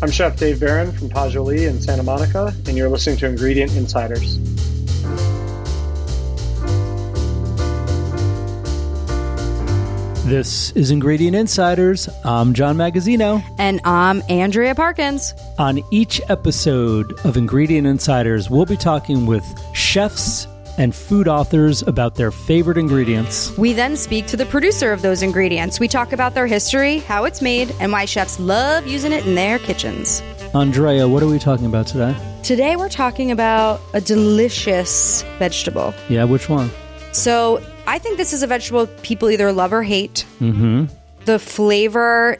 I'm Chef Dave Beran from Pasjoli in Santa Monica, and you're listening to Ingredient Insiders. This is Ingredient Insiders. I'm John Magazzino. And I'm Andrea Parkins. On each episode of Ingredient Insiders, we'll be talking with chefs and food authors about their favorite ingredients. We then speak to the producer of those ingredients. We talk about their history, how it's made, and why chefs love using it in their kitchens. Andrea, what are we talking about today? Today we're talking about a delicious vegetable. Yeah, which one? So I think this is a vegetable people either love or hate. Mm-hmm. The flavor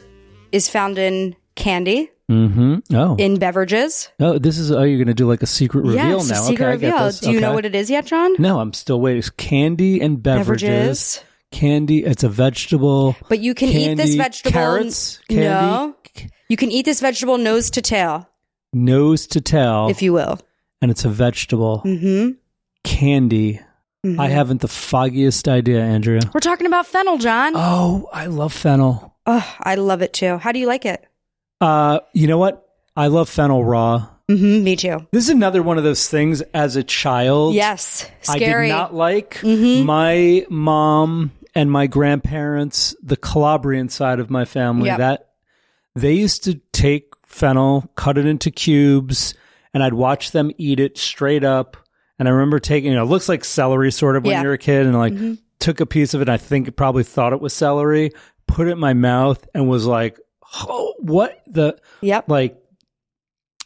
is found in candy, Mm-hmm. Oh. in beverages. oh, this is. Oh, you're going to do like a secret reveal yes, now. a secret okay, reveal. Do you know what it is yet, John? No, I'm still waiting. It's candy and beverages. Beverages. Candy. It's a vegetable. But you can eat this vegetable. Carrots. Candy. No. You can eat this vegetable nose to tail, Nose to tail. if you will. and it's a vegetable. Mm-hmm. Candy. I haven't the foggiest idea, Andrea. We're talking about fennel, John. Oh, I love fennel. Oh, I love it too. How do you like it? Uh, you know what? I love fennel raw. Mm-hmm, me too. This is another one of those things as a child. Yes, scary. I did not like Mhm. my mom and my grandparents, the Calabrian side of my family, Yep. that they used to take fennel, cut it into cubes, and I'd watch them eat it straight up. And I remember taking, you know, it looks like celery sort of when Yeah. you're a kid, and like Mm-hmm. took a piece of it. I think probably thought it was celery, put it in my mouth, and was like, oh, what the Yep. like.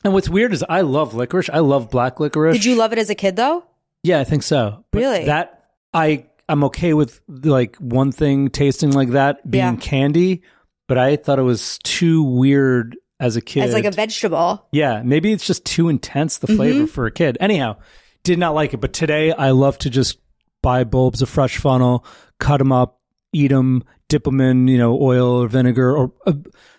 And what's weird is I love licorice. I love black licorice. Did you love it as a kid though? Yeah, I think so. But Really? That I I'm okay with like one thing tasting like that being Yeah. candy, but I thought it was too weird as a kid. As like a vegetable. yeah, maybe it's just too intense the Mm-hmm. flavor for a kid. Anyhow, did not like it, but today I love to just buy bulbs of fresh fennel, cut them up, eat them, dip them in you know oil or vinegar or uh,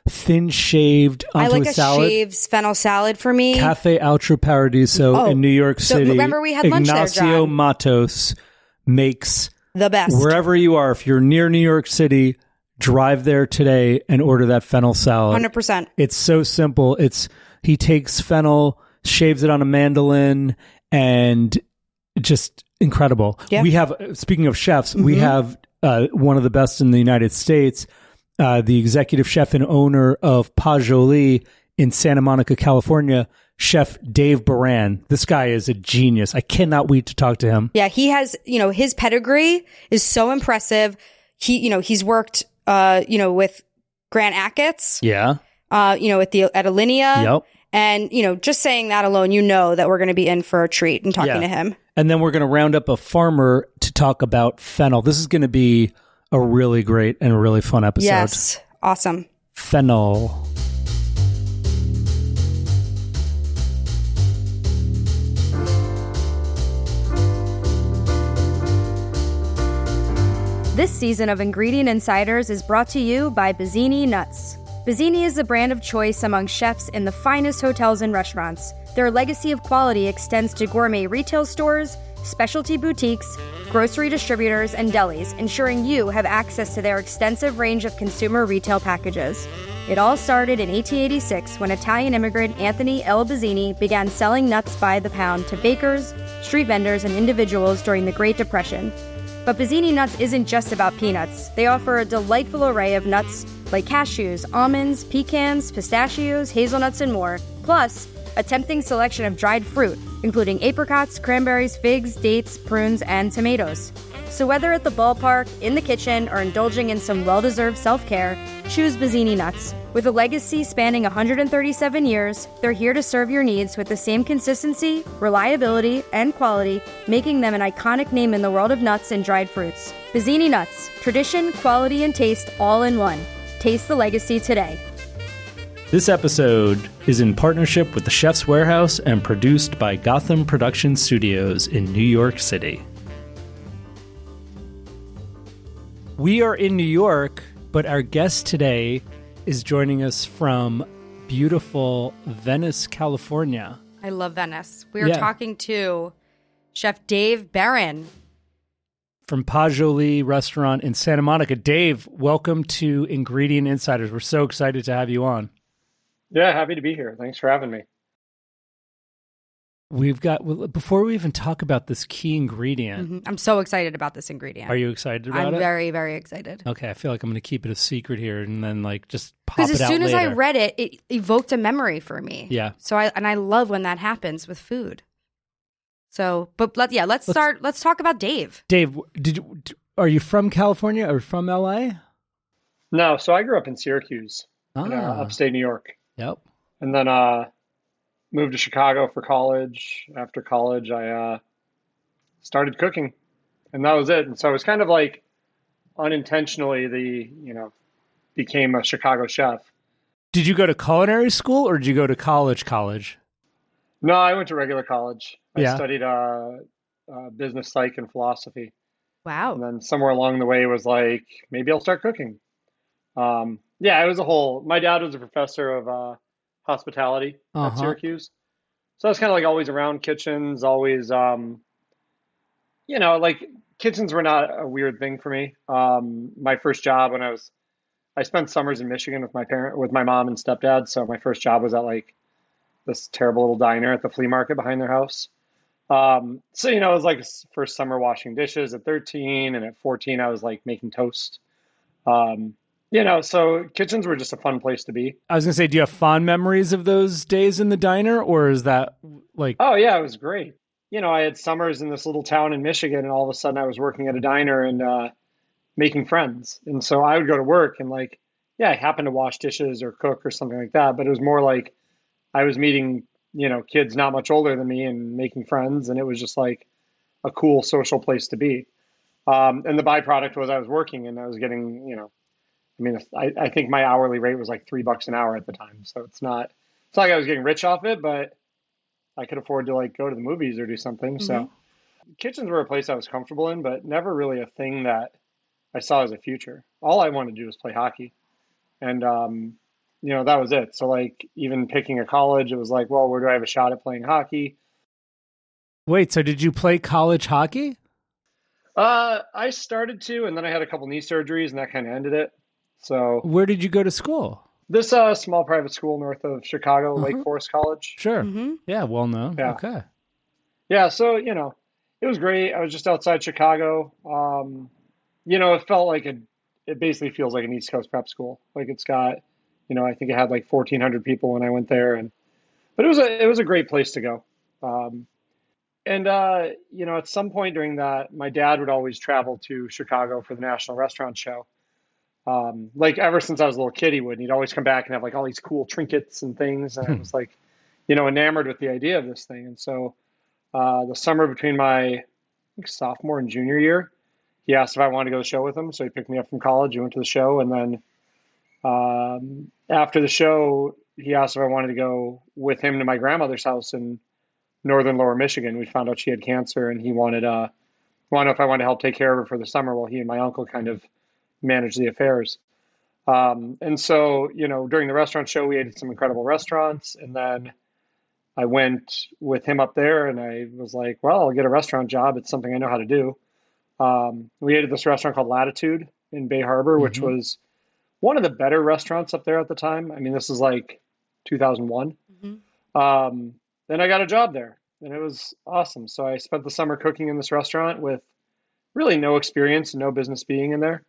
thin shaved onto I like a a salad. shaved fennel salad for me. Cafe Altro Paradiso Oh, in New York City. so remember we had lunch there, Ignacio John. Mattos makes the best. wherever you are. If you're near New York City, drive there today and order that fennel salad. Hundred percent. It's so simple. It's he takes fennel, shaves it on a mandolin, and just incredible. Yeah. We have speaking of chefs, we Mm-hmm. have uh, one of the best in the United States, uh, the executive chef and owner of Pasjoli in Santa Monica, California, Chef Dave Beran. This guy is a genius. I cannot wait to talk to him. Yeah, he has. You know, his pedigree is so impressive. He, you know, he's worked, uh, you know, with Grant Achatz, Yeah. uh, you know, at the at Alinea. Yep. And you know, just saying that alone, you know that we're going to be in for a treat and talking Yeah. to him. And then we're going to round up a farmer to talk about fennel. This is going to be a really great and really fun episode. Yes, awesome. Fennel. This season of Ingredient Insiders is brought to you by Bazzini Nuts. Bazzini is the brand of choice among chefs in the finest hotels and restaurants. Their legacy of quality extends to gourmet retail stores, specialty boutiques, grocery distributors, and delis, ensuring you have access to their extensive range of consumer retail packages. It all started in 1886 when Italian immigrant Anthony L. Bazzini began selling nuts by the pound to bakers, street vendors, and individuals during the Great Depression. But Bazzini Nuts isn't just about peanuts. They offer a delightful array of nuts like cashews, almonds, pecans, pistachios, hazelnuts, and more. Plus, a tempting selection of dried fruit, including apricots, cranberries, figs, dates, prunes, and tomatoes. So whether at the ballpark, in the kitchen, or indulging in some well-deserved self-care, choose Bazzini Nuts. With a legacy spanning 137 years, they're here to serve your needs with the same consistency, reliability, and quality, making them an iconic name in the world of nuts and dried fruits. Bazzini Nuts, tradition, quality, and taste all in one. Taste the legacy today. This episode is in partnership with the Chef's Warehouse and produced by Gotham Production Studios in New York City. We are in New York, but our guest today is joining us from beautiful Venice, California. I love Venice. We are Yeah. talking to Chef Dave Beran. From Pasjoli Restaurant in Santa Monica. Dave, welcome to Ingredient Insiders. We're so excited to have you on. Yeah, happy to be here. Thanks for having me. We've got before we even talk about this key ingredient. Mm-hmm. I'm so excited about this ingredient. Are you excited about it? I'm very, very excited. Okay, I feel like I'm going to keep it a secret here, and then like just pop it Because as soon as. I read it, it evoked a memory for me. Yeah. So I and I love when that happens with food. So, but let yeah, let's, Let's- start. Let's talk about Dave. Dave, did you, are you from California or from LA? No, so I grew up in Syracuse, Ah, in, uh, upstate New York, yep. and then uh, moved to Chicago for college. After college, I uh, started cooking, and that was it. And so it was kind of like unintentionally the you know became a Chicago chef. Did you go to culinary school or did you go to college? College. No, I went to regular college. I studied uh, uh, business psych and philosophy. Wow. And then somewhere along the way was like, maybe I'll start cooking. Um, yeah, it was a whole. My dad was a professor of uh, hospitality Uh-huh. at Syracuse, so I was kind of like always around kitchens, always, um, you know, like kitchens were not a weird thing for me. Um, my first job when I was, I spent summers in Michigan with my parent, with my mom and stepdad. So my first job was at like this terrible little diner at the flea market behind their house. Um, so you know, it was like first summer washing dishes at 13, and at 14, I was like making toast. Um, you know, so kitchens were just a fun place to be. I was gonna say, do you have fond memories of those days in the diner, or is that like? Oh yeah, it was great. You know, I had summers in this little town in Michigan, and all of a sudden I was working at a diner and uh, making friends. And so I would go to work and like, yeah, I happened to wash dishes or cook or something like that. But it was more like I was meeting, you know, kids not much older than me and making friends, and it was just like a cool social place to be. Um, and the byproduct was I was working and I was getting, you know, I mean, I, I think my hourly rate was like three bucks an hour at the time. So it's not, it's not like I was getting rich off it, but I could afford to like go to the movies or do something. So kitchens were a place I was comfortable in, but never really a thing that I saw as a future. All I wanted to do was play hockey. And, um, you know, that was it. So like even picking a college, it was like, well, where do I have a shot at playing hockey? Wait, so did you play college hockey? Uh, I started to, and then I had a couple knee surgeries and that kind of ended it. So Where did you go to school? this uh small private school north of Chicago, Lake Forest College. Sure. hmm Yeah, well known. Yeah. Okay. Yeah, so you know, it was great. I was just outside Chicago. Um, you know, it felt like a. It basically feels like an East Coast prep school. Like it's got, you know, I think it had like 1,400 people when I went there, and but it was a it was a great place to go. Um, and uh, you know, at some point during that, my dad would always travel to Chicago for the National Restaurant Show. Um, like ever since I was a little kid, he would. And he'd always come back and have like all these cool trinkets and things, and I was like, you know, enamored with the idea of this thing. And so, uh, the summer between my I think sophomore and junior year, he asked if I wanted to go to the show with him. So he picked me up from college. We went to the show, and then um, after the show, he asked if I wanted to go with him to my grandmother's house in northern Lower Michigan. We found out she had cancer, and he wanted uh wanted to know if I wanted to help take care of her for the summer while he and my uncle kind of managed the affairs. Um, and so, you know, during the restaurant show, we ate at some incredible restaurants, and then I went with him up there, and I was like, "Well, I'll get a restaurant job. It's something I know how to do." Um, we ate at this restaurant called Latitude in Bay Harbor, which Mhm. was one of the better restaurants up there at the time. I mean, this is like 2001. Mhm. Um, then I got a job there, and it was awesome. So I spent the summer cooking in this restaurant with really no experience and no business being in there.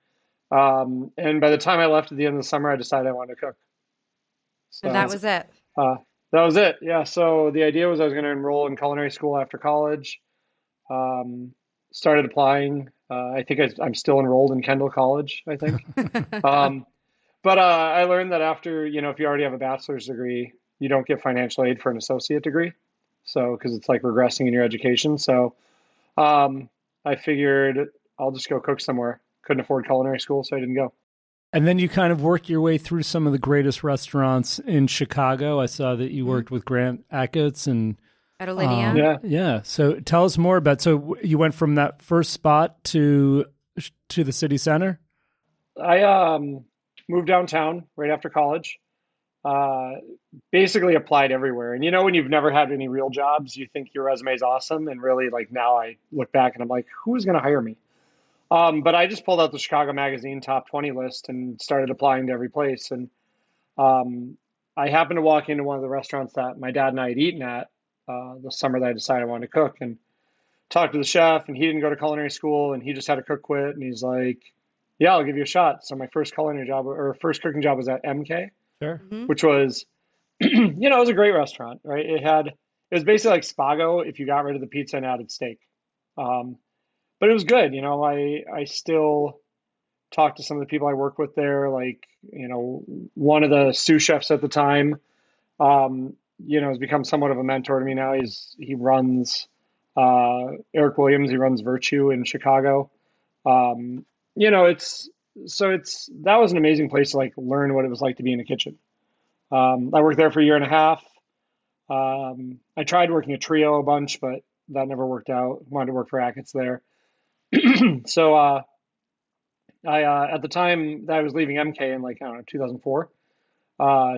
Um, and by the time I left at the end of the summer, I decided I wanted to cook. So And that was it. uh, that was it. Yeah. So the idea was I was going to enroll in culinary school after college. Um, started applying. Uh, I think I, I'm still enrolled in Kendall College. I think. um, but uh, I learned that after you know, if you already have a bachelor's degree, you don't get financial aid for an associate degree. So because it's like regressing in your education. So um, I figured I'll just go cook somewhere. Couldn't afford culinary school, so I didn't go. And then you kind of work your way through some of the greatest restaurants in Chicago. I saw that you worked with Grant Achatz and At Alinea. um, Yeah. yeah. So tell us more about. So you went from that first spot to to the city center. I um, moved downtown right after college. Uh, basically applied everywhere. And you know, when you've never had any real jobs, you think your resume is awesome. And really, like now I look back and I'm like, who is going to hire me? Um, but I just pulled out the Chicago Magazine top 20 list and started applying to every place. And, um, I happened to walk into one of the restaurants that my dad and I had eaten at uh, the summer that I decided I wanted to cook, and talked to the chef. And he didn't go to culinary school, and he just had a cook quit. And he's like, "Yeah, I'll give you a shot." So my first culinary job or first cooking job was at MK, Sure. which was, you know, it was a great restaurant, right? It had it was basically like Spago if you got rid of the pizza and added steak. Um, but it was good. You know, I I still talk to some of the people I work with there. Like, you know, one of the sous chefs at the time, um, you know, has become somewhat of a mentor to me now. He's he runs uh, Eric Williams. He runs Virtue in Chicago. Um, you know, it's so it's that was an amazing place to like learn what it was like to be in a kitchen. Um, I worked there for a year and a half. Um, I tried working a trio a bunch, but that never worked out. Wanted to work for Achatz there. so uh, I uh, at the time that I was leaving MK in like I don't know 2004, uh,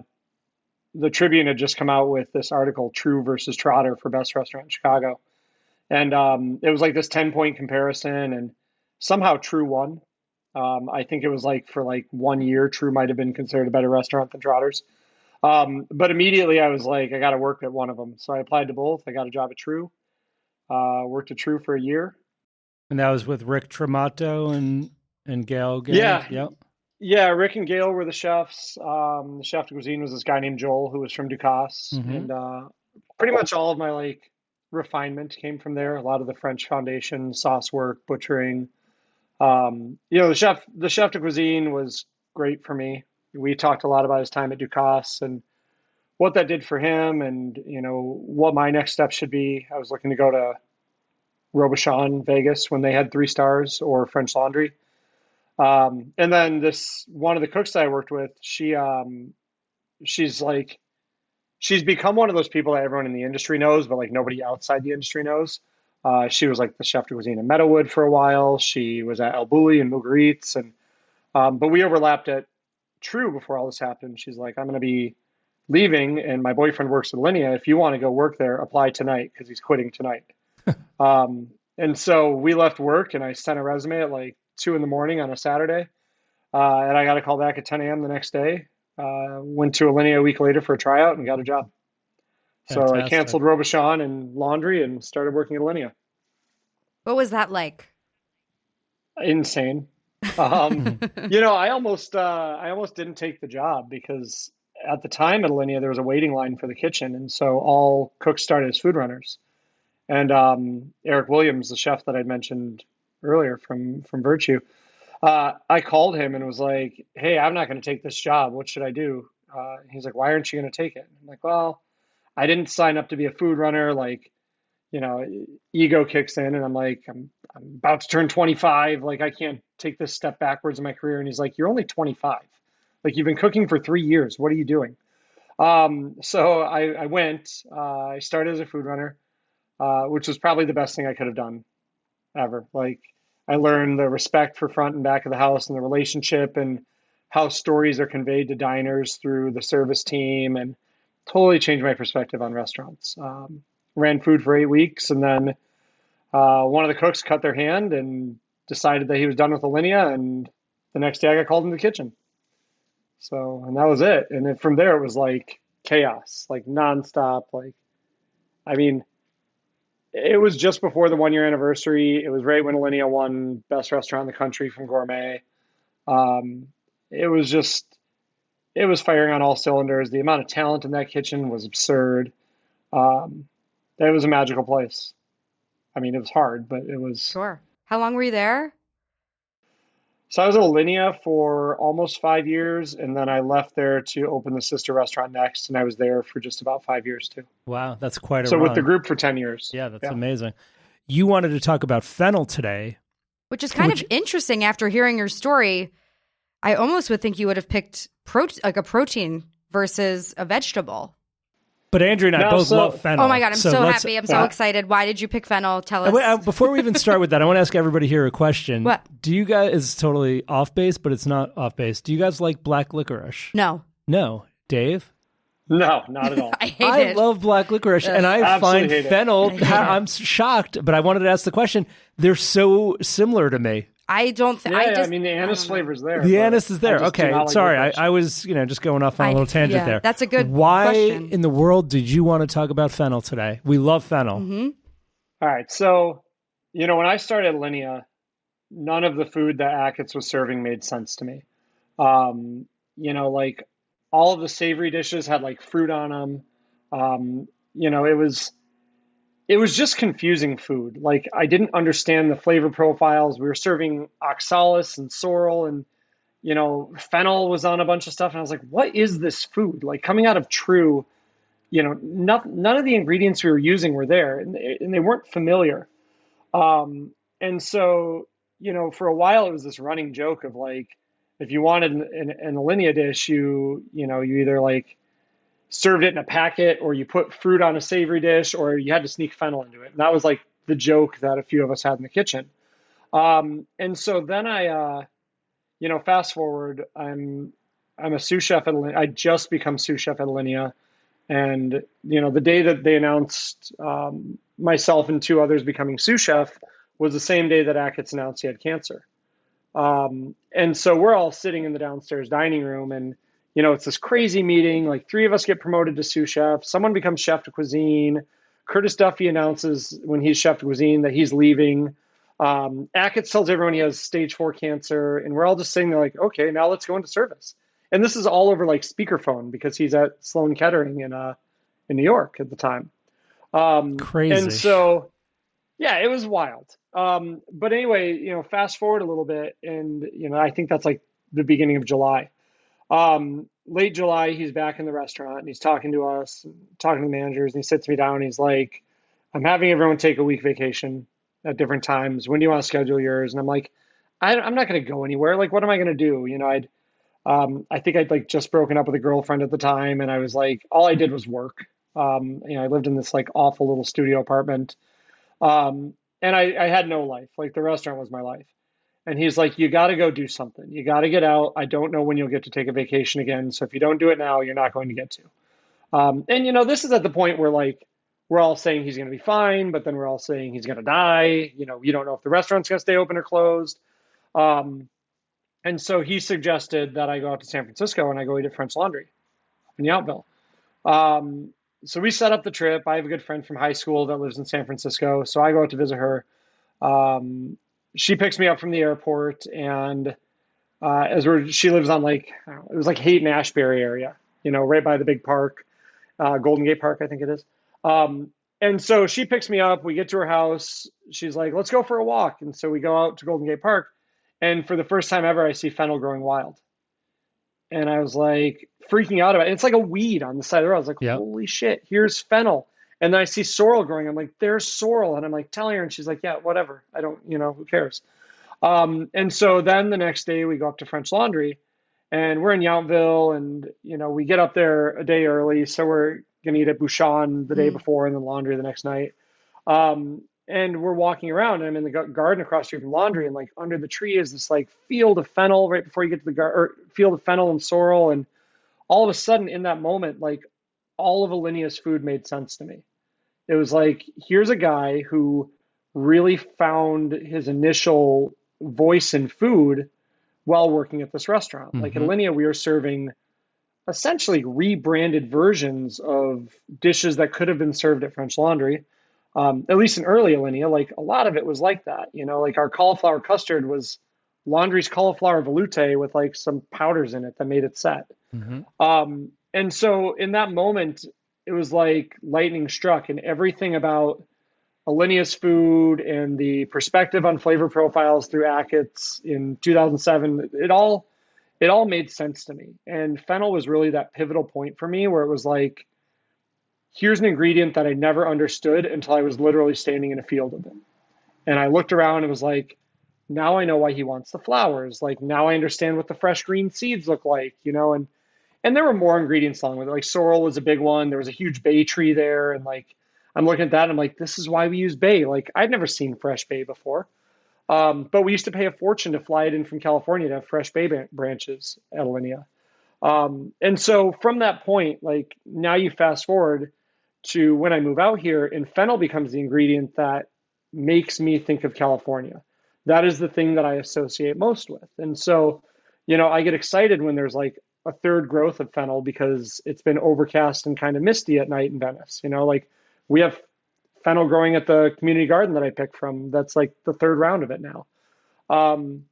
the Tribune had just come out with this article, Tru versus Trotter for best restaurant in Chicago, and um, it was like this 10 point comparison, and somehow Tru won. Um, I think it was like for like one year, Tru might have been considered a better restaurant than Trotters. Um, but immediately I was like, I got to work at one of them, so I applied to both. I got a job at Tru. Uh, worked at Tru for a year. And that was with Rick Tramonto and and Gale. Gary? Yeah. Yep. Yeah, Rick and Gale were the chefs. Um, the chef de cuisine was this guy named Joel who was from Ducasse, Mhm. and uh, pretty much all of my like refinement came from there. A lot of the French foundation, sauce work, butchering. Um, you know, the chef the chef de cuisine was great for me. We talked a lot about his time at Ducasse and what that did for him, and you know what my next step should be. I was looking to go to Robuchon, Vegas, when they had three stars, or French Laundry. Um, and then this one of the cooks that I worked with, she um, she's like she's become one of those people that everyone in the industry knows, but like nobody outside the industry knows. Uh, she was like the chef de cuisine in Meadowood for a while. She was at El Bulli and Mugaritz, and um, but we overlapped at Tru before all this happened. She's like, I'm going to be leaving, and my boyfriend works at Linea. If you want to go work there, apply tonight because he's quitting tonight. um, and so we left work, and I sent a resume at like two in the morning on a Saturday, uh, and I got a call back at 10 a.m. the next day. Uh, went to Alinea a week later for a tryout and got a job. So I canceled Robuchon and laundry and started working at Alinea. What was that like? Insane. Um, you know, I almost uh, I almost didn't take the job because at the time at Alinea there was a waiting line for the kitchen, and so all cooks started as food runners. And um, Eric Williams, the chef that I'd mentioned earlier from from Virtue, uh, I called him and was like, "Hey, I'm not going to take this job. What should I do?" Uh, he's like, "Why aren't you going to take it?" I'm like, "Well, I didn't sign up to be a food runner. Like, you know, ego kicks in, and I'm like, I'm I'm about to turn 25. Like, I can't take this step backwards in my career." And he's like, "You're only 25. Like, you've been cooking for three years. What are you doing?" Um, so I, I went. Uh, I started as a food runner, uh, which was probably the best thing I could have done ever. Like, I learned the respect for front and back of the house and the relationship and how stories are conveyed to diners through the service team and totally changed my perspective on restaurants. Um, ran food for eight weeks and then uh, one of the cooks cut their hand and decided that he was done with Alinea and the next day I got called into the kitchen. So, and that was it. And then from there it was like chaos, like nonstop. Like, I mean, it was just before the one year anniversary. It was right when Alinea won best restaurant in the country from Gourmet. Um, it was just, it was firing on all cylinders. The amount of talent in that kitchen was absurd. Um, it was a magical place. I mean, it was hard, but it was. Sure. How long were you there? So I was at Alinea for almost five years, and then I left there to open the sister restaurant next, and I was there for just about five years too. Wow, that's quite a So run. with the group for ten years. Yeah, that's Yeah. amazing. You wanted to talk about fennel today. Which is kind Which- of interesting after hearing your story. I almost would think you would have picked prote- like a protein versus a vegetable. But Andrea and I No, both so- love fennel. Oh my god, I'm so, let's- happy. I'm so Yeah. excited. Why did you pick fennel? Tell Uh, us. wait, uh, before we even start with that, I want to ask everybody here a question. What? Do you guys, it's totally off base, but it's not off base. Do you guys like black licorice? no, No. Dave? No, not at all. I hate I it. love black licorice, and I Absolutely find fennel. I hate ha- it. I'm shocked, but I wanted to ask the question. They're so similar to me. I don't think. Yeah, I just. I mean the I anise don't know. flavor's there. The but anise is there. I just do Okay, like sorry, I. I was you know just going off on a I- little tangent yeah, there. that's a good Why question. in the world did you want to talk about fennel today? We love fennel. Mhm. All right, so you know when I started Linea, none of the food that Achatz was serving made sense to me. Um, you know, like all of the savory dishes had like fruit on them. Um, you know, it was it was just confusing food. Like I didn't understand the flavor profiles. We were serving oxalis and sorrel and you know, fennel was on a bunch of stuff and I was like, what is this food? Like coming out of Tru, you know, not, none of the ingredients we were using were there and they, and they weren't familiar. Um, and so, you know, for a while it was this running joke of like, if you wanted an, an, an Alinea dish, you, you know, you either like served it in a packet or you put fruit on a savory dish or you had to sneak fennel into it. And that was like the joke that a few of us had in the kitchen. Um, and so then I, uh, you know, fast forward, I'm, I'm a sous chef at, Alinea. I just become sous chef at Alinea. And, you know, the day that they announced um, myself and two others becoming sous chef was the same day that Achatz announced he had cancer. Um, and so we're all sitting in the downstairs dining room and, you know, it's this crazy meeting. Like three of us get promoted to sous chef. Someone becomes chef de cuisine. Curtis Duffy announces when he's chef de cuisine that he's leaving. Um, tells everyone he has stage four cancer. And we're all just sitting there like, okay, now let's go into service. And this is all over like speakerphone because he's at Sloan Kettering in, uh, in New York at the time. Um, Crazy. And so, yeah, it was wild. Um, but anyway, you know, fast forward a little bit, and you know, I think that's like the beginning of July. Um, late July, he's back in the restaurant and he's talking to us, talking to the managers, and he sits me down. And he's like, "I'm having everyone take a week vacation at different times. When do you want to schedule yours?" And I'm like, I, "I'm not going to go anywhere. Like, what am I going to do?" You know, I'd, um, I think I'd like just broken up with a girlfriend at the time, and I was like, all I did was work. Um, you know, I lived in this like awful little studio apartment. Um, and I, I had no life. Like the restaurant was my life. And he's like, you got to go do something. You got to get out. I don't know when you'll get to take a vacation again. So if you don't do it now, you're not going to get to. Um, and you know, this is at the point where like we're all saying he's going to be fine, but then we're all saying he's going to die. You know, you don't know if the restaurant's going to stay open or closed. Um, and so he suggested that I go out to San Francisco and I go eat at French Laundry in Yountville. Um, so we set up the trip. I have a good friend from high school that lives in San Francisco, so I go out to visit her. Um, she picks me up from the airport, and uh, as we're she lives on like know, it was like Haight-Ashbury area, you know, right by the big park, uh, Golden Gate Park, I think it is. Um, and so she picks me up. We get to her house. She's like, "Let's go for a walk." And so we go out to Golden Gate Park, and for the first time ever, I see fennel growing wild and I was like freaking out about it. It's like a weed on the side of the road. I was like, Yep. holy shit, here's fennel. And then I see sorrel growing. I'm like, there's sorrel. And I'm like telling her, and she's like, yeah, whatever. I don't, you know, who cares? Um, and so then the next day we go up to French Laundry and we're in Yountville and, you know, we get up there a day early. So we're going to eat at Bouchon the day Mm. before and then laundry the next night. Um, and we're walking around and I'm in the garden across the street from laundry and like under the tree is this like field of fennel right before you get to the gar- or field of fennel and sorrel. And all of a sudden in that moment, like all of Alinea's food made sense to me. It was like, here's a guy who really found his initial voice in food while working at this restaurant. Like at. Alinea, we were serving essentially rebranded versions of dishes that could have been served at French Laundry. Um, at least in early Alinea, like a lot of it was like that. You know, like our cauliflower custard was Laundry's cauliflower veloute with like some powders in it that made it set. Mhm. Um, and so in that moment, it was like lightning struck, and everything about Alinea's food and the perspective on flavor profiles through Achatz in 2007, it all it all made sense to me. And fennel was really that pivotal point for me where it was like, here's an ingredient that I never understood until I was literally standing in a field of them. And I looked around and was like, now I know why he wants the flowers. Like now I understand what the fresh green seeds look like, you know, and and there were more ingredients along with it. Like sorrel was a big one. There was a huge bay tree there, and like I'm looking at that, and I'm like, this is why we use bay. Like I'd never seen fresh bay before, um, but we used to pay a fortune to fly it in from California to have fresh bay branches at Alinea. Um, and so from that point, like now you fast forward to when I move out here, and fennel becomes the ingredient that makes me think of California. that is the thing that I associate most with. And so, you know, I get excited when there's like a third growth of fennel because it's been overcast and kind of misty at night in Venice. You know, like we have fennel growing at the community garden that I picked from. That's like the third round of it now. Um,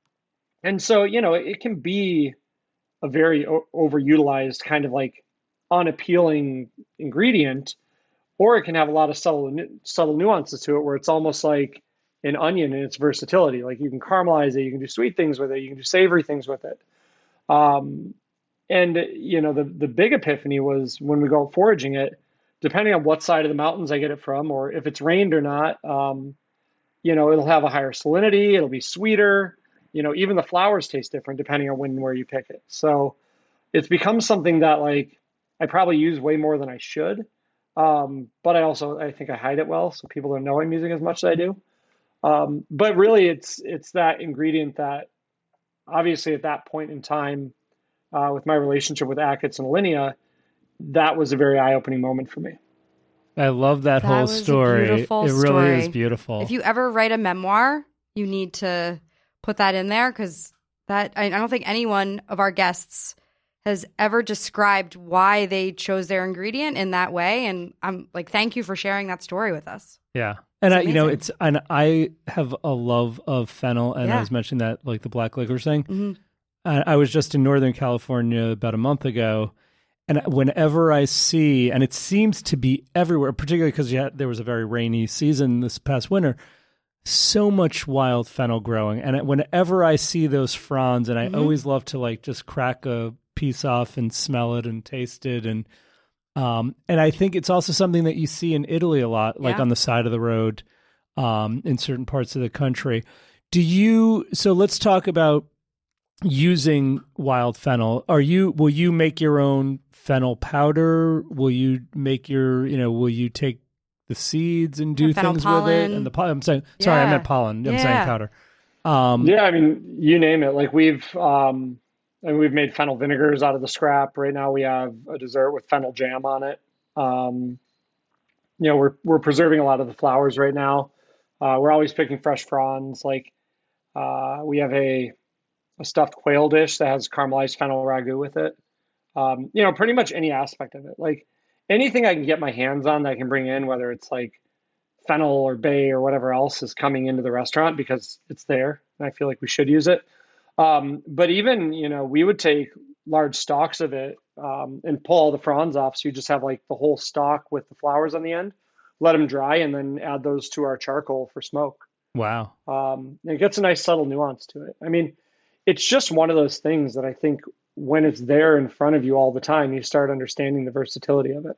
and so, you know, it, can be a very o- overutilized kind of like unappealing ingredient, or it can have a lot of subtle subtle nuances to it where it's almost like an onion in its versatility. Like you can caramelize it, you can do sweet things with it, you can do savory things with it. Um, and you know, the the big epiphany was when we go foraging it. Depending on what side of the mountains I get it from, or if it's rained or not, um, you know, it'll have a higher salinity. It'll be sweeter. You know, even the flowers taste different depending on when and where you pick it. So it's become something that like I probably use way more than I should. Um, but I also I think I hide it well, so people don't know I'm using as much as I do. Um, but really, it's it's that ingredient that obviously at that point in time, uh, with my relationship with Achatz and Alinea, that was a very eye opening moment for me. I love that, That whole was a story. it really story. is beautiful. If you ever write a memoir, you need to put that in there because that I, I don't think anyone of our guests has ever described why they chose their ingredient in that way. And I'm like, thank you for sharing that story with us. Yeah. And It's I, you know, it's and I have a love of fennel, and I was mentioning that like the black liquor thing. Mhm. I, I was just in Northern California about a month ago, and whenever I see, and it seems to be everywhere, particularly because there was a very rainy season this past winter, so much wild fennel growing, and whenever I see those fronds, and I Mhm. always love to like just crack a piece off and smell it and taste it, and um, and I think it's also something that you see in Italy a lot, like Yeah. on the side of the road, um, in certain parts of the country. Do you? So let's talk about using wild fennel. Are you? Will you make your own fennel powder? Will you make your? You know, will you take the seeds and do Yeah, fennel things with it? And the pollen. I'm saying, sorry, I meant pollen. I'm saying powder. Um, Yeah, I mean, you name it. Like we've um and we've made fennel vinegars out of the scrap. Right now we have a dessert with fennel jam on it. Um you know, we're we're preserving a lot of the flowers right now. Uh, we're always picking fresh fronds. Like uh, we have a a stuffed quail dish that has caramelized fennel ragu with it. Um, you know, pretty much any aspect of it. Like anything I can get my hands on that I can bring in, whether it's like fennel or bay or whatever else is coming into the restaurant because it's there and I feel like we should use it. Um, but even, you know, we would take large stalks of it um, and pull all the fronds off. So you just have like the whole stalk with the flowers on the end, let them dry, and then add those to our charcoal for smoke. wow. Um, it gets a nice subtle nuance to it. I mean, it's just one of those things that I think when it's there in front of you all the time, you start understanding the versatility of it.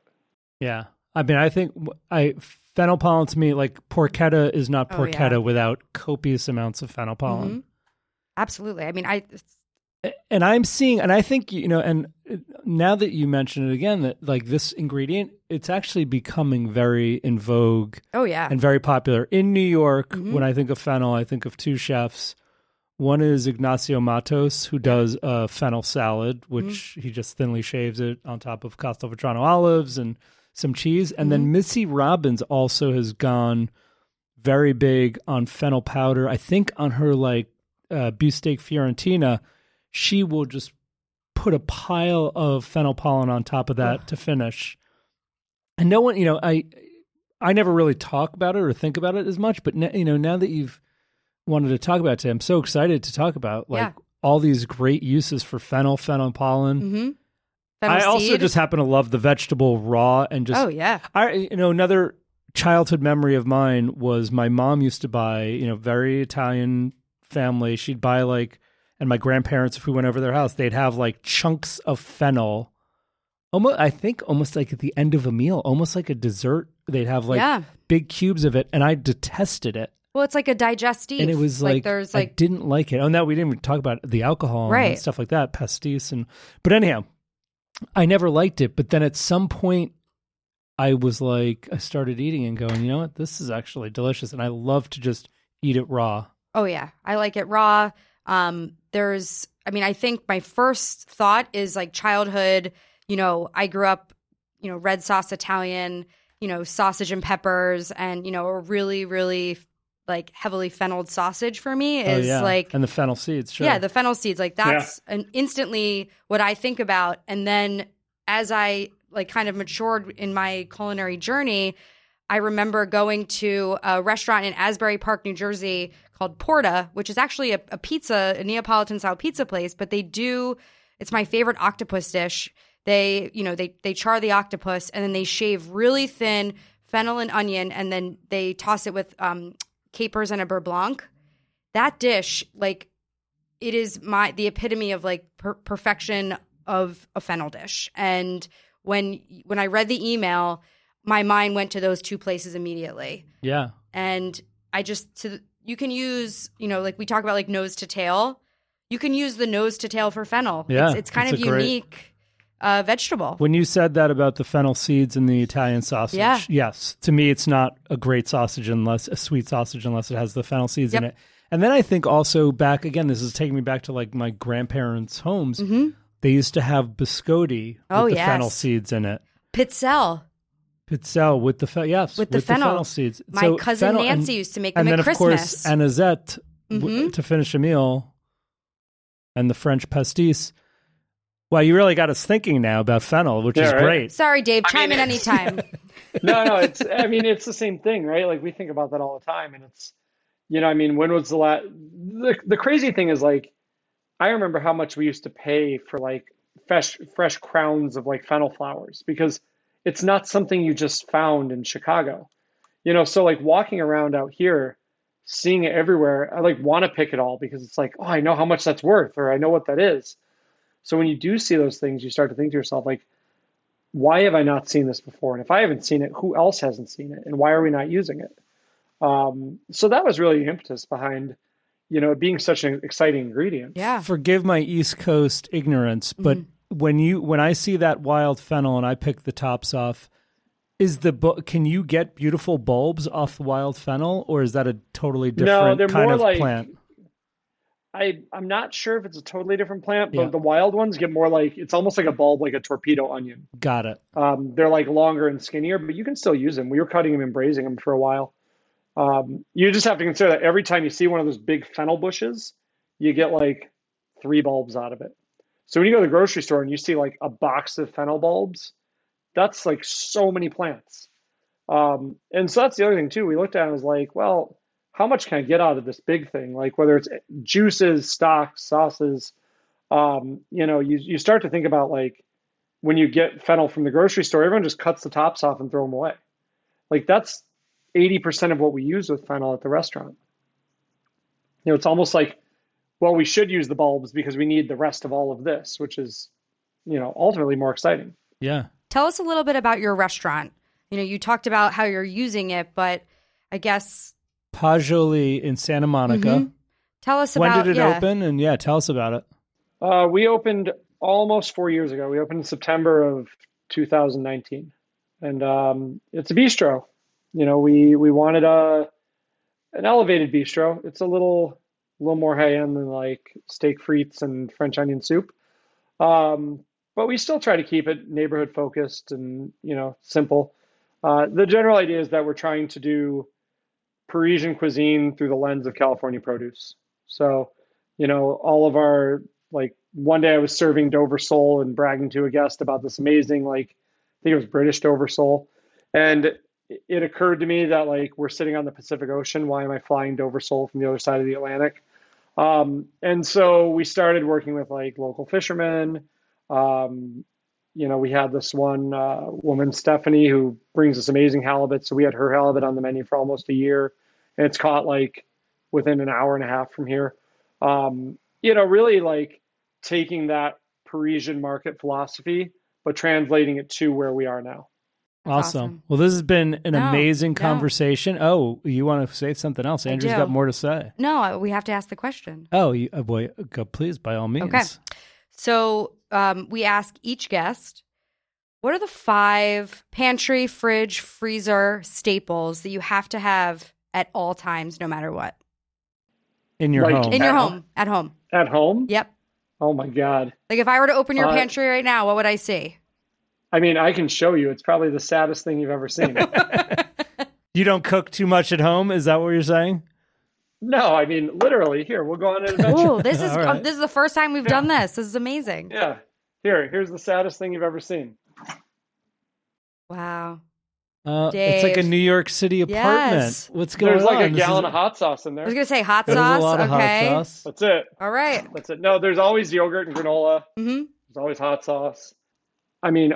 Yeah. I mean, I think I fennel pollen to me, like porchetta is not Oh, yeah. porchetta without copious amounts of fennel pollen. Mhm. Absolutely. I mean, I and I'm seeing, and I think you know, and now that you mention it again, that like this ingredient, it's actually becoming very in vogue oh yeah, and very popular in New York. Mhm. When I think of fennel, I think of two chefs. One is Ignacio Mattos, who does a fennel salad, which he just thinly shaves it on top of Castelvetrano olives and some cheese. And then Missy Robbins also has gone very big on fennel powder. I think on her like uh, beefsteak Fiorentina, she will just put a pile of fennel pollen on top of that to finish. And no one, you know, I I never really talk about it or think about it as much, but you know, now that you've wanted to talk about today, I'm so excited to talk about like Yeah. all these great uses for fennel, fennel pollen. hmm I also just happen to love the vegetable raw and just oh yeah, I you know another childhood memory of mine was my mom used to buy you know very Italian family. She'd buy like and my grandparents if we went over their house they'd have like chunks of fennel. Almost I think almost like at the end of a meal almost like a dessert. They'd have like yeah. big cubes of it and I detested it Well, it's like a digestive, and it was like, there's I like didn't like it oh no we didn't even talk about the alcohol and Right. stuff like that pastis and but anyhow I never liked it but then at some point I was like, I started eating and going, you know what? This is actually delicious. And I love to just eat it raw. Oh yeah, I like it raw. Um, there's, I mean, I think my first thought is like childhood. You know, I grew up, you know, red sauce Italian, you know, sausage and peppers, and you know, a really, really like heavily fennelled sausage for me Oh, is yeah. like and the fennel seeds. Sure. yeah, the fennel seeds. Like that's an instantly what I think about. And then as I like kind of matured in my culinary journey, I remember going to a restaurant in Asbury Park, New Jersey called Porta, which is actually a, a pizza, a Neapolitan style pizza place, but they do it's my favorite octopus dish. They, you know, they they char the octopus and then they shave really thin fennel and onion and then they toss it with um capers and a beurre blanc. That dish, like it is my the epitome of like per- perfection of a fennel dish. And when when I read the email, my mind went to those two places immediately. yeah. And I just to you can use you know like we talk about like nose to tail. You can use the nose to tail for fennel. Yeah, it's, it's kind of a great- unique uh, vegetable. When you said that about the fennel seeds and the Italian sausage, Yeah. yes, to me it's not a great sausage unless a sweet sausage unless it has the fennel seeds in it. And then I think also back again, this is taking me back to like my grandparents' homes. They used to have biscotti Mm-hmm. Oh, with the yes. fennel seeds in it. Pitzel. Pitzel with the fe- yes With the fennel. seeds. My So cousin fennel Nancy and, used to make and them then at of course Christmas. anisette w- Mhm. to finish a meal, and the French pastis. Well, you really got us thinking now about fennel, which Yeah, is right? great. Sorry, Dave. Chime mean- in anytime. no, no, it's I mean it's the same thing, right? Like we think about that all the time and it's you know, I mean, when was the last the the crazy thing is like I remember how much we used to pay for like fresh fresh crowns of like fennel flowers because it's not something you just found in Chicago. You know, so like walking around out here, seeing it everywhere, I like want to pick it all because it's like, oh, I know how much that's worth or I know what that is. So when you do see those things, you start to think to yourself like why have I not seen this before? And if I haven't seen it, who else hasn't seen it? And why are we not using it? Um, so that was really the impetus behind, you know, being such an exciting ingredient. yeah. Forgive my East Coast ignorance, but Mm-hmm. when you when I see that wild fennel and I pick the tops off, is the bu- can you get beautiful bulbs off the wild fennel, or is that a totally different they're kind more of like- plant? I, I'm not sure if it's a totally different plant, but Yeah. the wild ones get more like it's almost like a bulb, like a torpedo onion. Got it. Um, they're like longer and skinnier, but you can still use them. We were cutting them and braising them for a while. Um, you just have to consider that every time you see one of those big fennel bushes, you get like three bulbs out of it. So when you go to the grocery store and you see like a box of fennel bulbs, that's like so many plants. Um, and so that's the other thing too. We looked at it and was like, well, how much can I get out of this big thing? Like whether it's juices, stocks, sauces, um, you know, you, you start to think about like when you get fennel from the grocery store, everyone just cuts the tops off and throw them away. Like that's 80% of what we use with fennel at the restaurant. You know, it's almost like, well, we should use the bulbs because we need the rest of all of this, which is, you know, ultimately more exciting. Yeah. Tell us a little bit about your restaurant. You know, you talked about how you're using it, but I guess Pasjoli in Santa Monica. Mhm. tell us When about did it yeah. open? And yeah, tell us about it. Uh, we opened almost four years ago. We opened in September of 2019, and um, it's a bistro. You know, we we wanted a an elevated bistro. It's a little a little more high end than like steak frites and French onion soup, um, but we still try to keep it neighborhood focused and you know simple. Uh, the general idea is that we're trying to do Parisian cuisine through the lens of California produce. So, you know, all of our like one day I was serving Dover sole and bragging to a guest about this amazing like I think it was British Dover sole, and it- occurred to me that like we're sitting on the Pacific Ocean. Why am I flying Dover sole from the other side of the Atlantic? Um, and so we started working with like local fishermen. Um, you know, we had this one uh, woman, Stephanie, who brings us amazing halibut. So we had her halibut on the menu for almost a year, and it's caught like within an hour and a half from here. Um, you know, really like taking that Parisian market philosophy, but translating it to where we are now. Awesome. awesome. Well, this has been an No, amazing no. conversation. Oh, you want to say something else? Andrea's got more to say. No, we have to ask the question. Oh, you, uh, boy, go, please, by all means. Okay. So um, we ask each guest, what are the five pantry, fridge, freezer staples that you have to have at all times, no matter what? In your Like- home. In your At home, at home. At home? Yep. Oh my God. Like if I were to open your Uh, pantry right now, what would I see? I mean, I can show you. It's probably the saddest thing you've ever seen. you don't cook too much at home? Is that what you're saying? No, I mean literally. Here, we'll go on an adventure. Oh, this is All right. this is the first time we've done this. This is amazing. yeah. Here, here's the saddest thing you've ever seen. Wow. Uh, it's like a New York City apartment. Yes. What's going There's on? There's like a This gallon is- of hot sauce in there. I was gonna say hot there's sauce. a lot of okay. hot sauce. That's it. All right. That's it. No, there's always yogurt and granola. hmm There's always hot sauce. I mean,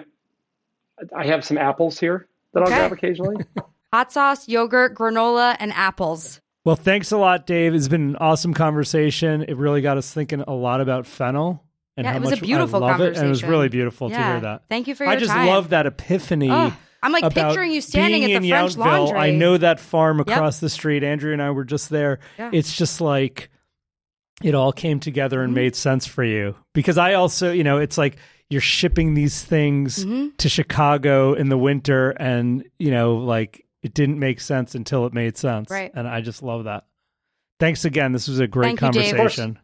I have some apples here that Okay. I'll grab occasionally. Hot sauce, yogurt, granola, and apples. Well, thanks a lot, Dave. It's been an awesome conversation. It really got us thinking a lot about fennel and Yeah, how it was a much beautiful I love it. And it was really beautiful to hear that. Thank you for your time. I just time. love that epiphany. Oh, I'm like picturing you standing at the French Yountville. Laundry. I know that farm across the street. Andrew and I were just there. Yeah. It's just like it all came together and Mhm. made sense for you. Because I also, you know, it's like you're shipping these things Mhm. to Chicago in the winter and, you know, like it didn't make sense until it made sense. Right. And I just love that. Thanks again. This was a great Thank you, Dave. Of course. conversation.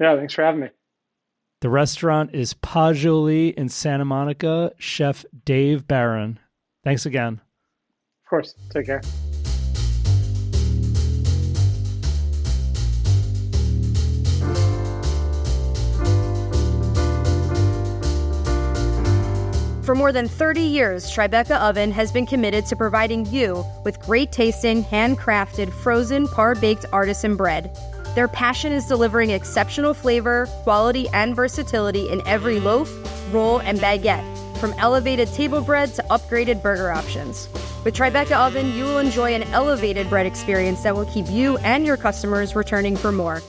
yeah, thanks for having me. The restaurant is Pasjoli in Santa Monica. Chef Dave Beran. Thanks again. Of course. Take care. For more than 30 years, Tribeca Oven has been committed to providing you with great tasting, handcrafted, frozen, par baked artisan bread. Their passion is delivering exceptional flavor, quality, and versatility in every loaf, roll, and baguette, from elevated table bread to upgraded burger options. With Tribeca Oven, you will enjoy an elevated bread experience that will keep you and your customers returning for more.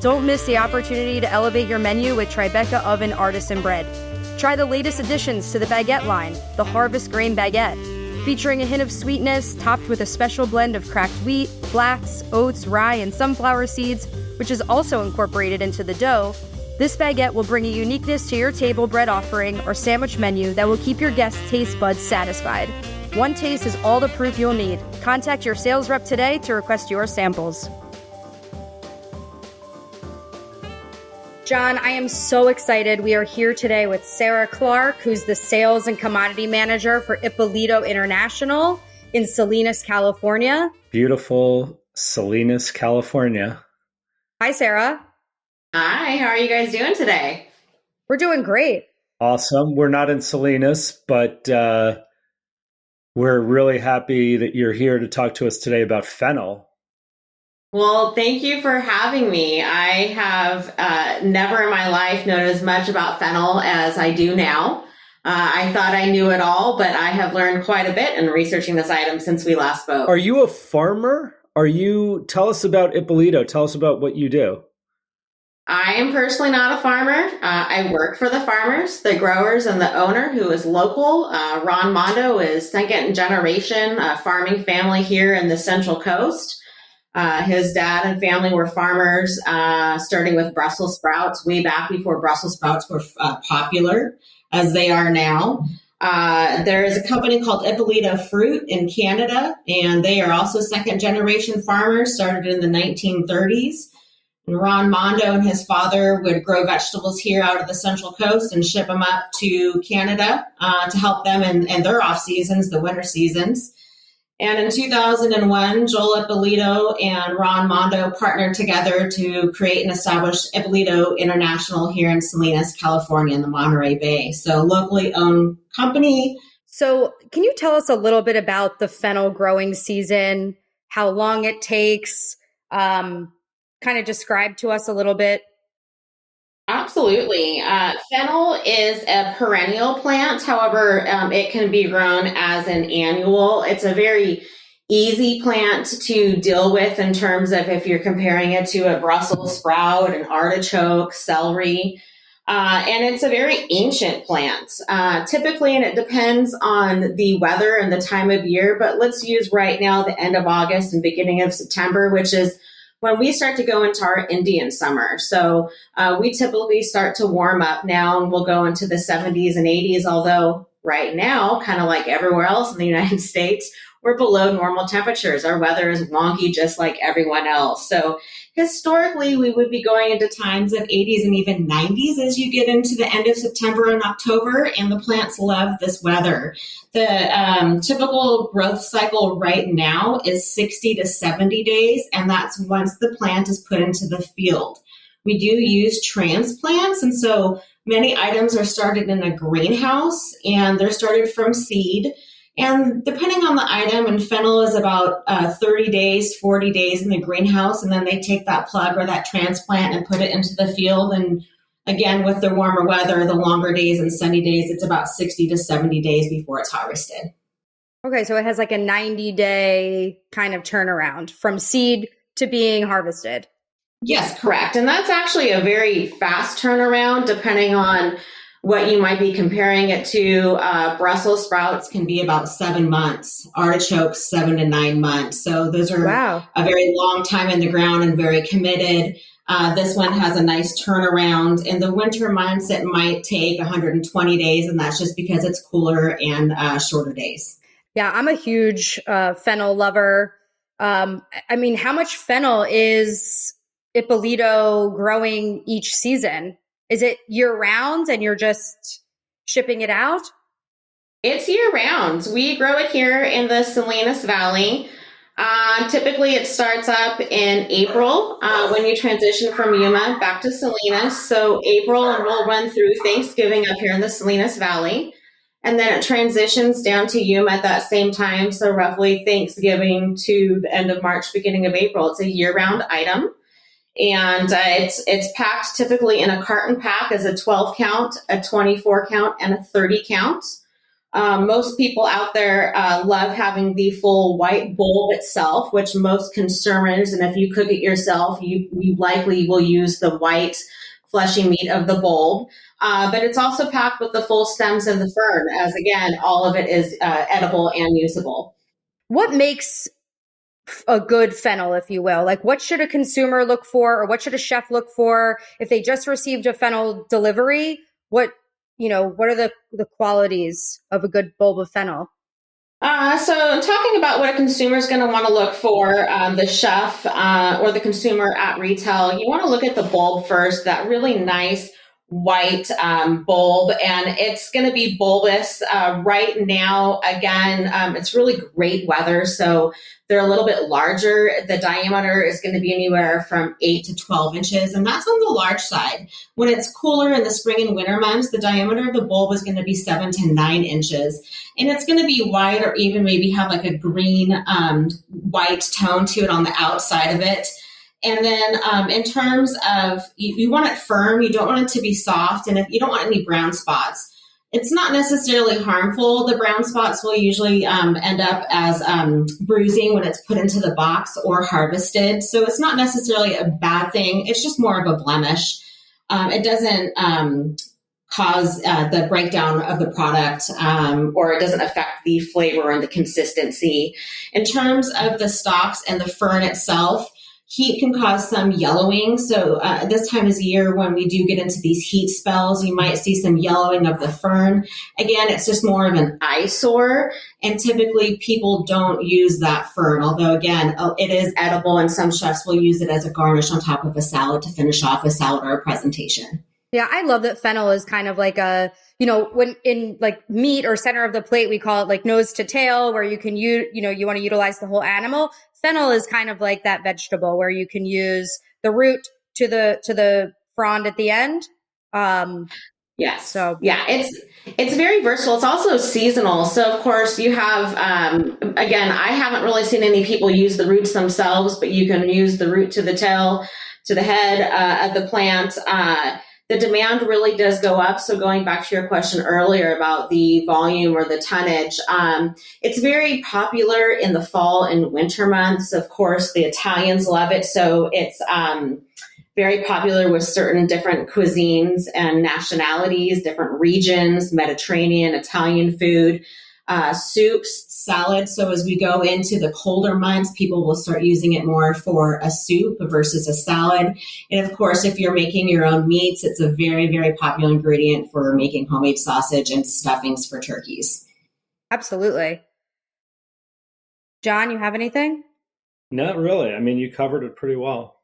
Don't miss the opportunity to elevate your menu with Tribeca Oven Artisan Bread. Try the latest additions to the baguette line, the Harvest Grain Baguette. Featuring a hint of sweetness, topped with a special blend of cracked wheat, flax, oats, rye, and sunflower seeds, which is also incorporated into the dough, this baguette will bring a uniqueness to your table bread offering or sandwich menu that will keep your guests' taste buds satisfied. One taste is all the proof you'll need. Contact your sales rep today to request your samples. John, I am so excited. We are here today with Sarah Clarke, who's the sales and commodity manager for Ippolito International in Salinas, California. Beautiful Salinas, California. Hi, Sarah. Hi, how are you guys doing today? We're doing great. Awesome. We're not in Salinas, but uh, we're really happy that you're here to talk to us today about fennel. Well, thank you for having me. I have uh, never in my life known as much about fennel as I do now. Uh, I thought I knew it all, but I have learned quite a bit in researching this item since we last spoke. Are you a farmer? Are you? Tell us about Ippolito. Tell us about what you do. I am personally not a farmer. Uh, I work for the farmers, the growers, and the owner who is local. Uh, Ron Mondo is second generation uh, farming family here in the Central Coast. Uh, his dad and family were farmers, uh, starting with Brussels sprouts way back before Brussels sprouts were uh, popular as they are now. Uh, there is a company called Ippolito Fruit in Canada, and they are also second generation farmers, started in the 1930s. And Ron Mondo and his father would grow vegetables here out of the Central Coast and ship them up to Canada uh, to help them in, in their off seasons, the winter seasons. And in 2001, Joel Ippolito and Ron Mondo partnered together to create and establish Ippolito International here in Salinas, California, in the Monterey Bay. So, locally owned company. So, can you tell us a little bit about the fennel growing season, how long it takes? Um, kind of describe to us a little bit. Absolutely. Uh, fennel is a perennial plant. However, um, it can be grown as an annual. It's a very easy plant to deal with in terms of if you're comparing it to a Brussels sprout, an artichoke, celery. Uh, and it's a very ancient plant. Uh, typically, and it depends on the weather and the time of year, but let's use right now the end of August and beginning of September, which is when we start to go into our Indian summer. So uh, we typically start to warm up now and we'll go into the 70s and 80s, although right now, kind of like everywhere else in the United States, we're below normal temperatures. Our weather is wonky just like everyone else. So historically, we would be going into times of 80s and even 90s as you get into the end of September and October, and the plants love this weather. The um, typical growth cycle right now is 60 to 70 days, and that's once the plant is put into the field. We do use transplants, and so many items are started in a greenhouse and they're started from seed. And depending on the item, and fennel is about uh, 30 days, 40 days in the greenhouse, and then they take that plug or that transplant and put it into the field. And again, with the warmer weather, the longer days and sunny days, it's about 60 to 70 days before it's harvested. Okay, so it has like a 90 day kind of turnaround from seed to being harvested. Yes, correct. And that's actually a very fast turnaround depending on what you might be comparing it to. Uh, Brussels sprouts can be about seven months, artichokes, seven to nine months. So those are wow. a very long time in the ground and very committed. Uh, this one has a nice turnaround. In the winter months, it might take 120 days, and that's just because it's cooler and uh, shorter days. Yeah, I'm a huge uh, fennel lover. Um, I mean, how much fennel is Ippolito growing each season? Is it year round and you're just shipping it out? It's year round. We grow it here in the Salinas Valley. Uh, typically, it starts up in April uh, when you transition from Yuma back to Salinas. So, April, and we'll run through Thanksgiving up here in the Salinas Valley. And then it transitions down to Yuma at that same time. So, roughly Thanksgiving to the end of March, beginning of April. It's a year round item and uh, it's it's packed typically in a carton pack as a 12 count, a 24 count, and a 30 count. Um, most people out there uh, love having the full white bulb itself, which most consumers, and if you cook it yourself, you, you likely will use the white fleshy meat of the bulb. Uh, but it's also packed with the full stems and the fern, as again, all of it is uh, edible and usable. What makes a good fennel, if you will? Like, what should a consumer look for, or what should a chef look for if they just received a fennel delivery? What you know, what are the the qualities of a good bulb of fennel? Uh, so, talking about what a consumer is going to want to look for, um, the chef uh, or the consumer at retail, you want to look at the bulb first. That really nice white um, bulb and it's going to be bulbous uh, right now. Again um, it's really great weather so they're a little bit larger. The diameter is going to be anywhere from 8 to 12 inches and that's on the large side. When it's cooler in the spring and winter months the diameter of the bulb is going to be 7 to 9 inches and it's going to be white or even maybe have like a green um, white tone to it on the outside of it and then um, in terms of you, you, want it firm, you don't want it to be soft, and if you don't want any brown spots. It's not necessarily harmful. The brown spots will usually um, end up as um, bruising when it's put into the box or harvested. So it's not necessarily a bad thing. It's just more of a blemish. Um, it doesn't um, cause uh, the breakdown of the product um, or it doesn't affect the flavor and the consistency. In terms of the stalks and the fern itself, Heat can cause some yellowing. So, uh, this time of year, when we do get into these heat spells, you might see some yellowing of the fern. Again, it's just more of an eyesore. And typically, people don't use that fern, although, again, uh, it is edible, and some chefs will use it as a garnish on top of a salad to finish off a salad or a presentation. Yeah, I love that fennel is kind of like a, you know, when in like meat or center of the plate, we call it like nose to tail, where you can use, you know, you want to utilize the whole animal fennel is kind of like that vegetable where you can use the root to the to the frond at the end. Um, Yes. So yeah, it's it's very versatile. It's also seasonal. So of course you have um, again, I haven't really seen any people use the roots themselves, but you can use the root to the tail, to the head uh, of the plant. Uh, the demand really does go up. So going back to your question earlier about the volume or the tonnage, um, it's very popular in the fall and winter months. Of course, the Italians love it. So it's um, very popular with certain different cuisines and nationalities, different regions, Mediterranean, Italian food uh, soups, salads. So as we go into the colder months, people will start using it more for a soup versus a salad. And of course, if you're making your own meats, it's a very, very popular ingredient for making homemade sausage and stuffings for turkeys. Absolutely. John, you have anything? Not really. I mean, you covered it pretty well.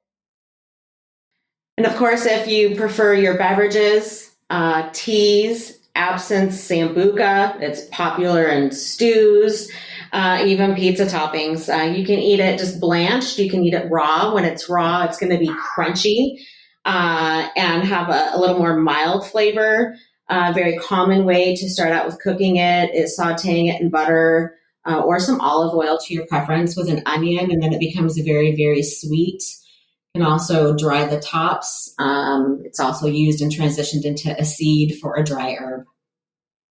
And of course, if you prefer your beverages, uh, teas, absinthe, sambuca, it's popular in stews, uh, even pizza toppings. Uh, you can eat it just blanched. You can eat it raw. When it's raw, it's going to be crunchy uh, and have a, a, little more mild flavor. A very common way to start out with cooking it is sauteing it in butter uh, or some olive oil to your preference with an onion, and then it becomes very, very sweet. Can also dry the tops. Um, it's also used and transitioned into a seed for a dry herb.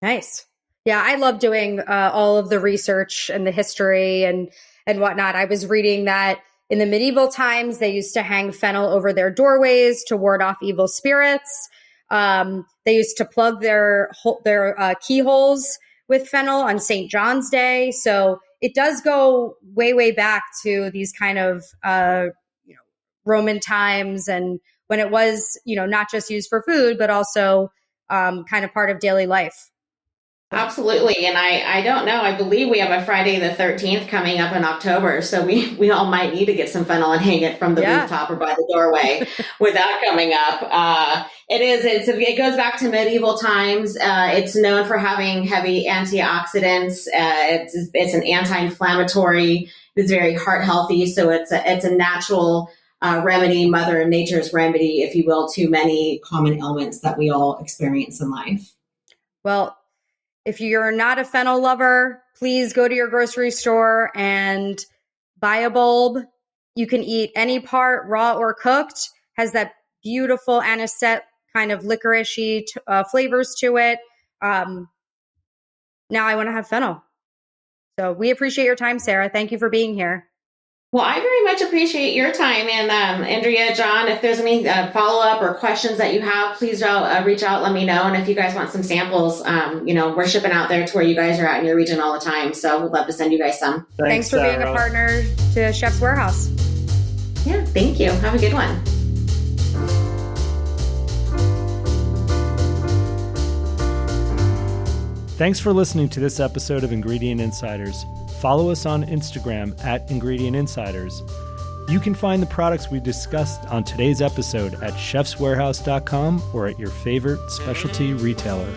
Nice. Yeah, I love doing uh, all of the research and the history and and whatnot. I was reading that in the medieval times they used to hang fennel over their doorways to ward off evil spirits. Um, they used to plug their their uh, keyholes with fennel on St. John's Day. So it does go way, way back to these kind of, uh, Roman times and when it was, you know, not just used for food, but also um, kind of part of daily life. Absolutely. And I, I don't know. I believe we have a Friday the 13th coming up in October. So we, we all might need to get some fennel and hang it from the yeah. rooftop or by the doorway with that coming up. Uh, it is, it's, it goes back to medieval times. Uh, it's known for having heavy antioxidants. Uh, it's, it's an anti-inflammatory. It's very heart healthy. So it's a, it's a natural uh, remedy, Mother Nature's remedy, if you will, to many common ailments that we all experience in life. Well, if you're not a fennel lover, please go to your grocery store and buy a bulb. You can eat any part raw or cooked. Has that beautiful anisette kind of licoricey uh, flavors to it. Um, now I want to have fennel. So we appreciate your time, Sarah. Thank you for being here. Well, I very much appreciate your time. And um, Andrea, John, if there's any uh, follow up or questions that you have, please uh, reach out, let me know. And if you guys want some samples, um, you know, we're shipping out there to where you guys are at in your region all the time. So we'd love to send you guys some. Thanks, Thanks for Sarah. being a partner to Chef's Warehouse. Yeah, thank you. Have a good one. Thanks for listening to this episode of Ingredient Insiders. Follow us on Instagram at Ingredient Insiders. You can find the products we discussed on today's episode at chefswarehouse.com or at your favorite specialty retailer.